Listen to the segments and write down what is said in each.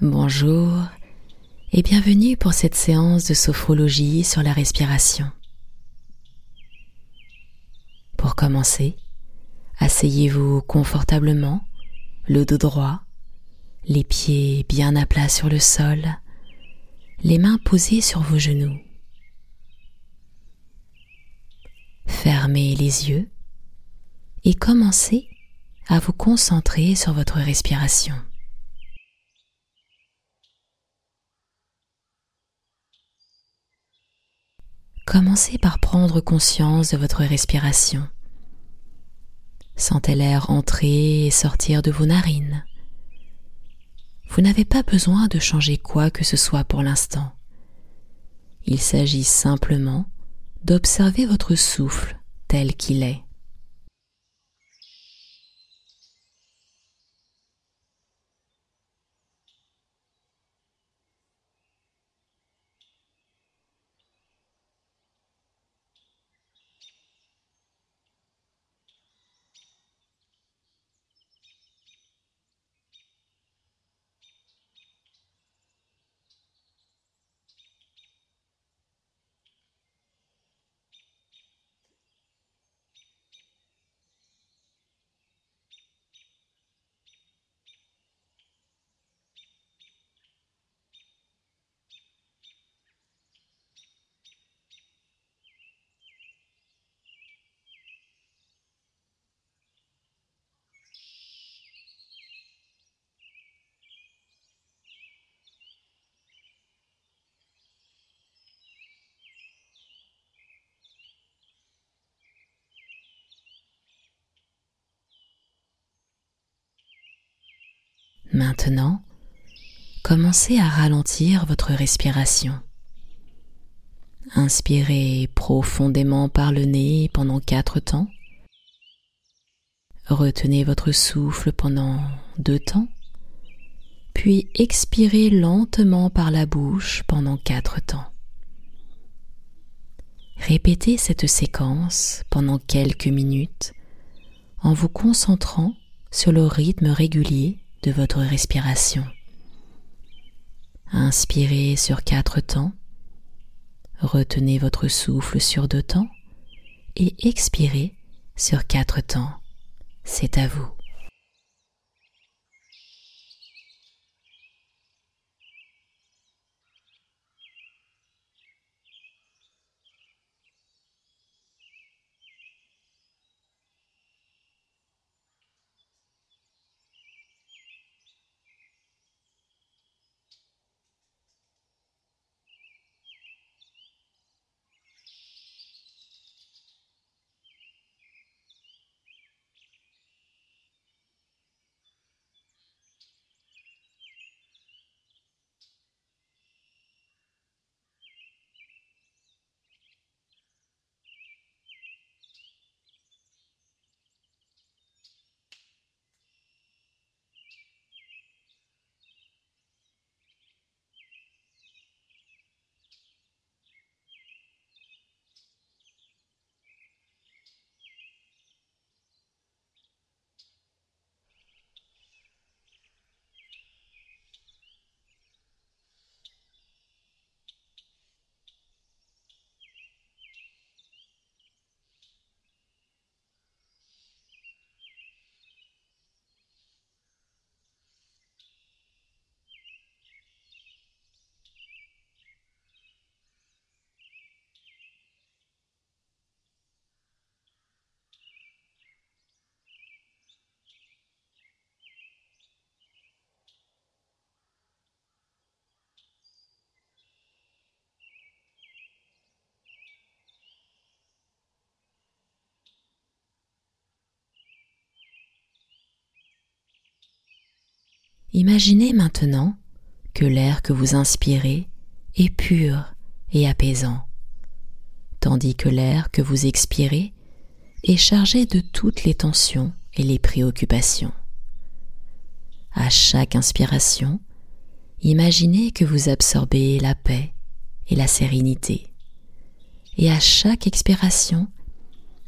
Bonjour et bienvenue pour cette séance de sophrologie sur la respiration. Pour commencer, asseyez-vous confortablement, le dos droit, les pieds bien à plat sur le sol, les mains posées sur vos genoux. Fermez les yeux et commencez à vous concentrer sur votre respiration. Commencez par prendre conscience de votre respiration. Sentez l'air entrer et sortir de vos narines. Vous n'avez pas besoin de changer quoi que ce soit pour l'instant. Il s'agit simplement d'observer votre souffle tel qu'il est. Maintenant, commencez à ralentir votre respiration. Inspirez profondément par le nez pendant quatre temps. Retenez votre souffle pendant deux temps. Puis expirez lentement par la bouche pendant quatre temps. Répétez cette séquence pendant quelques minutes en vous concentrant sur le rythme régulier de votre respiration. Inspirez sur quatre temps, retenez votre souffle sur deux temps et expirez sur quatre temps. C'est à vous. Imaginez maintenant que l'air que vous inspirez est pur et apaisant, tandis que l'air que vous expirez est chargé de toutes les tensions et les préoccupations. À chaque inspiration, imaginez que vous absorbez la paix et la sérénité. Et à chaque expiration,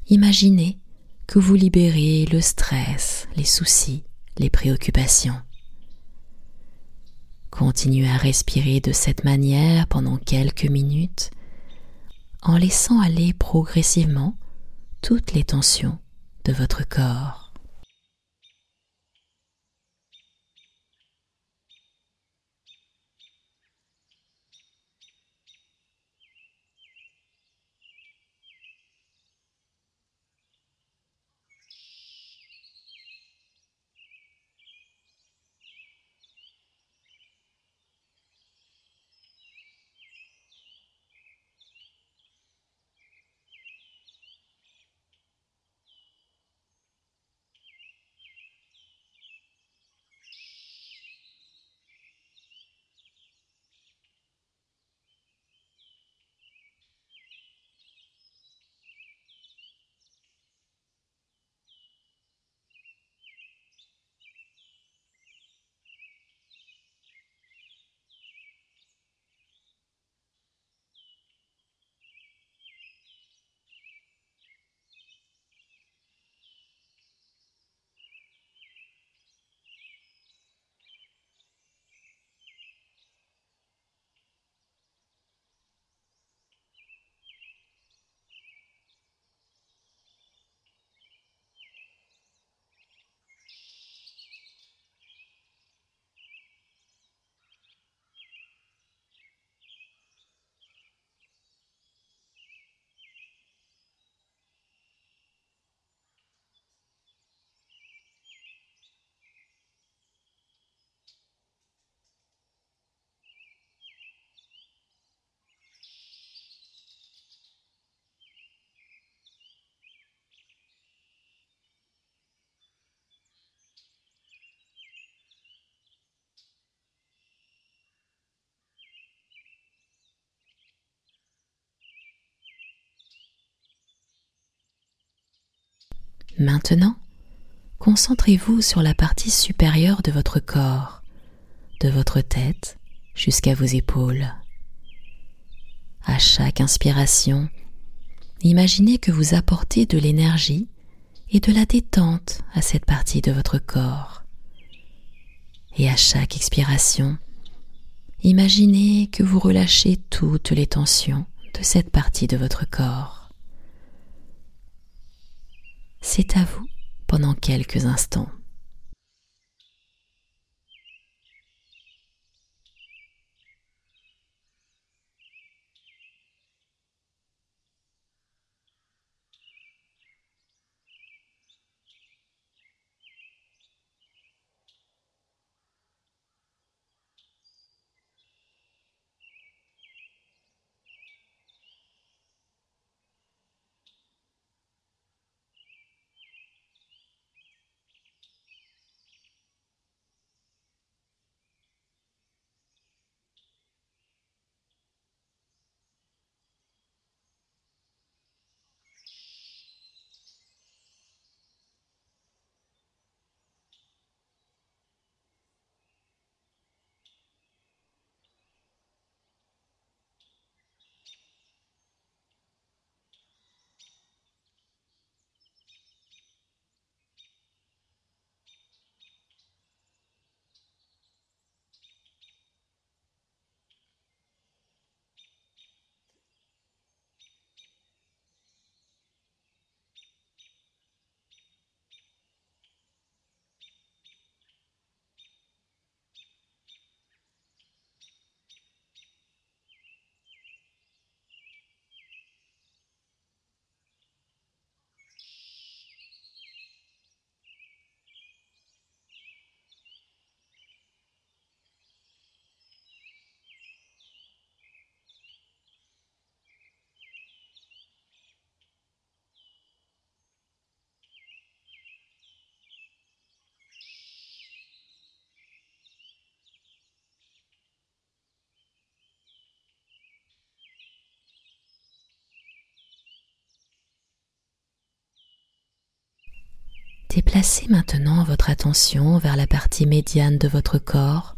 imaginez que vous libérez le stress, les soucis, les préoccupations. Continuez à respirer de cette manière pendant quelques minutes en laissant aller progressivement toutes les tensions de votre corps. Maintenant, concentrez-vous sur la partie supérieure de votre corps, de votre tête jusqu'à vos épaules. À chaque inspiration, imaginez que vous apportez de l'énergie et de la détente à cette partie de votre corps. Et à chaque expiration, imaginez que vous relâchez toutes les tensions de cette partie de votre corps. C'est à vous pendant quelques instants. Déplacez maintenant votre attention vers la partie médiane de votre corps,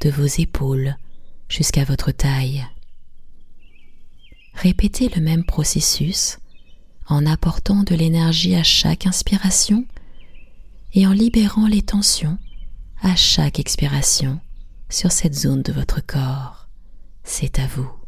de vos épaules jusqu'à votre taille. Répétez le même processus en apportant de l'énergie à chaque inspiration et en libérant les tensions à chaque expiration sur cette zone de votre corps. C'est à vous.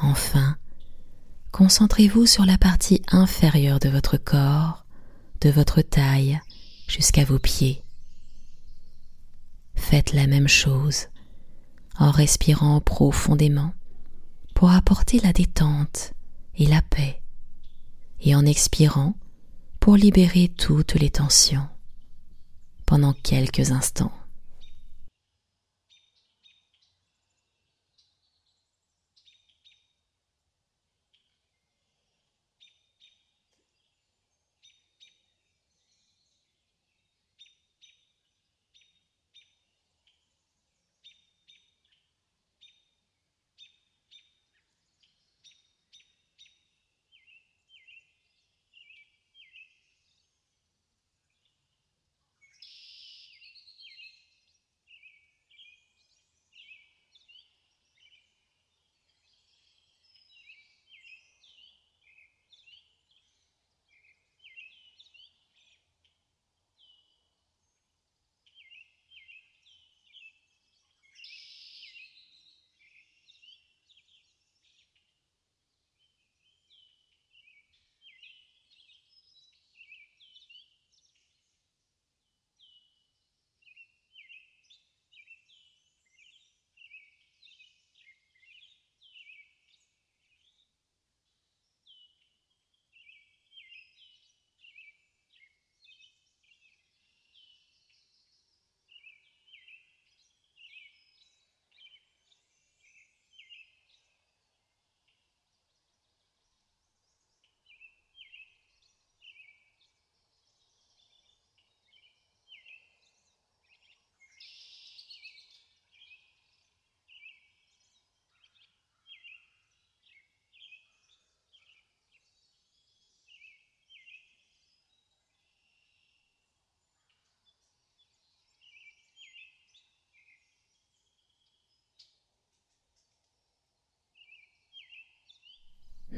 Enfin, concentrez-vous sur la partie inférieure de votre corps, de votre taille jusqu'à vos pieds. Faites la même chose en respirant profondément pour apporter la détente et la paix et en expirant pour libérer toutes les tensions pendant quelques instants.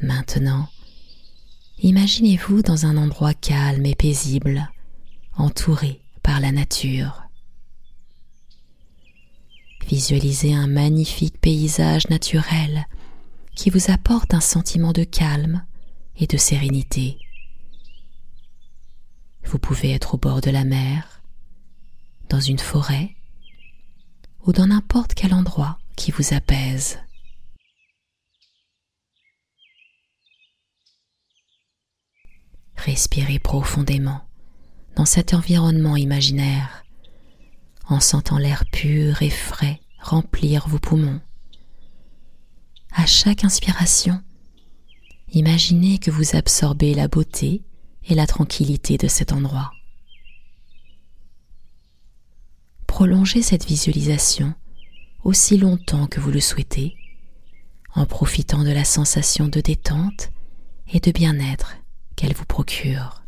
Maintenant, imaginez-vous dans un endroit calme et paisible, entouré par la nature. Visualisez un magnifique paysage naturel qui vous apporte un sentiment de calme et de sérénité. Vous pouvez être au bord de la mer, dans une forêt ou dans n'importe quel endroit qui vous apaise. Respirez profondément dans cet environnement imaginaire en sentant l'air pur et frais remplir vos poumons. À chaque inspiration, Imaginez que vous absorbez la beauté et la tranquillité de cet endroit. Prolongez cette visualisation aussi longtemps que vous le souhaitez, en profitant de la sensation de détente et de bien-être qu'elle vous procure.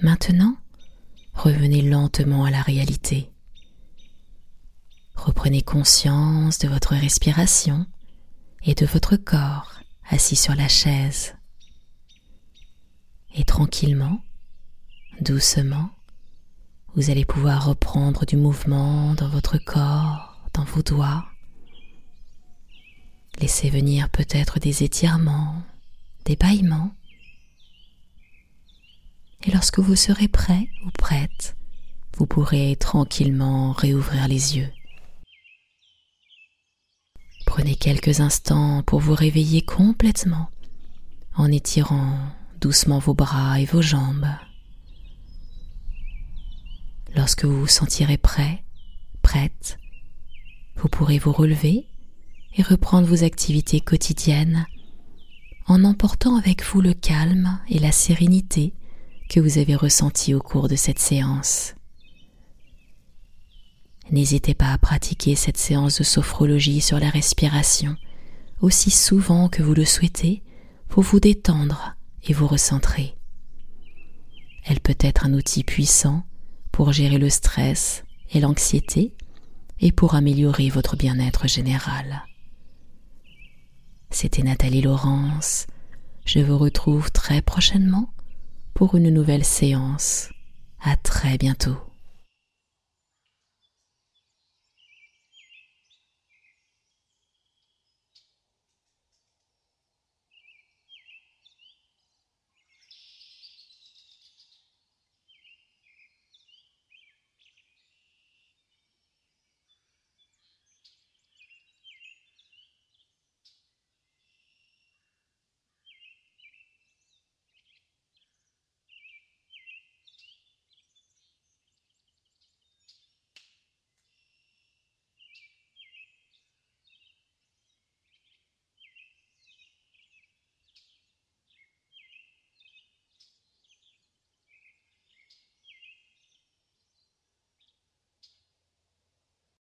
Maintenant, revenez lentement à la réalité. Reprenez conscience de votre respiration et de votre corps assis sur la chaise. Et tranquillement, doucement, vous allez pouvoir reprendre du mouvement dans votre corps, dans vos doigts. Laissez venir peut-être des étirements, des bâillements et lorsque vous serez prêt ou prête, vous pourrez tranquillement réouvrir les yeux. Prenez quelques instants pour vous réveiller complètement en étirant doucement vos bras et vos jambes. Lorsque vous vous sentirez prêt, prête, vous pourrez vous relever et reprendre vos activités quotidiennes en emportant avec vous le calme et la sérénité que vous avez ressenti au cours de cette séance. N'hésitez pas à pratiquer cette séance de sophrologie sur la respiration aussi souvent que vous le souhaitez pour vous détendre et vous recentrer. Elle peut être un outil puissant pour gérer le stress et l'anxiété et pour améliorer votre bien-être général. C'était Nathalie Laurence. Je vous retrouve très prochainement pour une nouvelle séance. À très bientôt.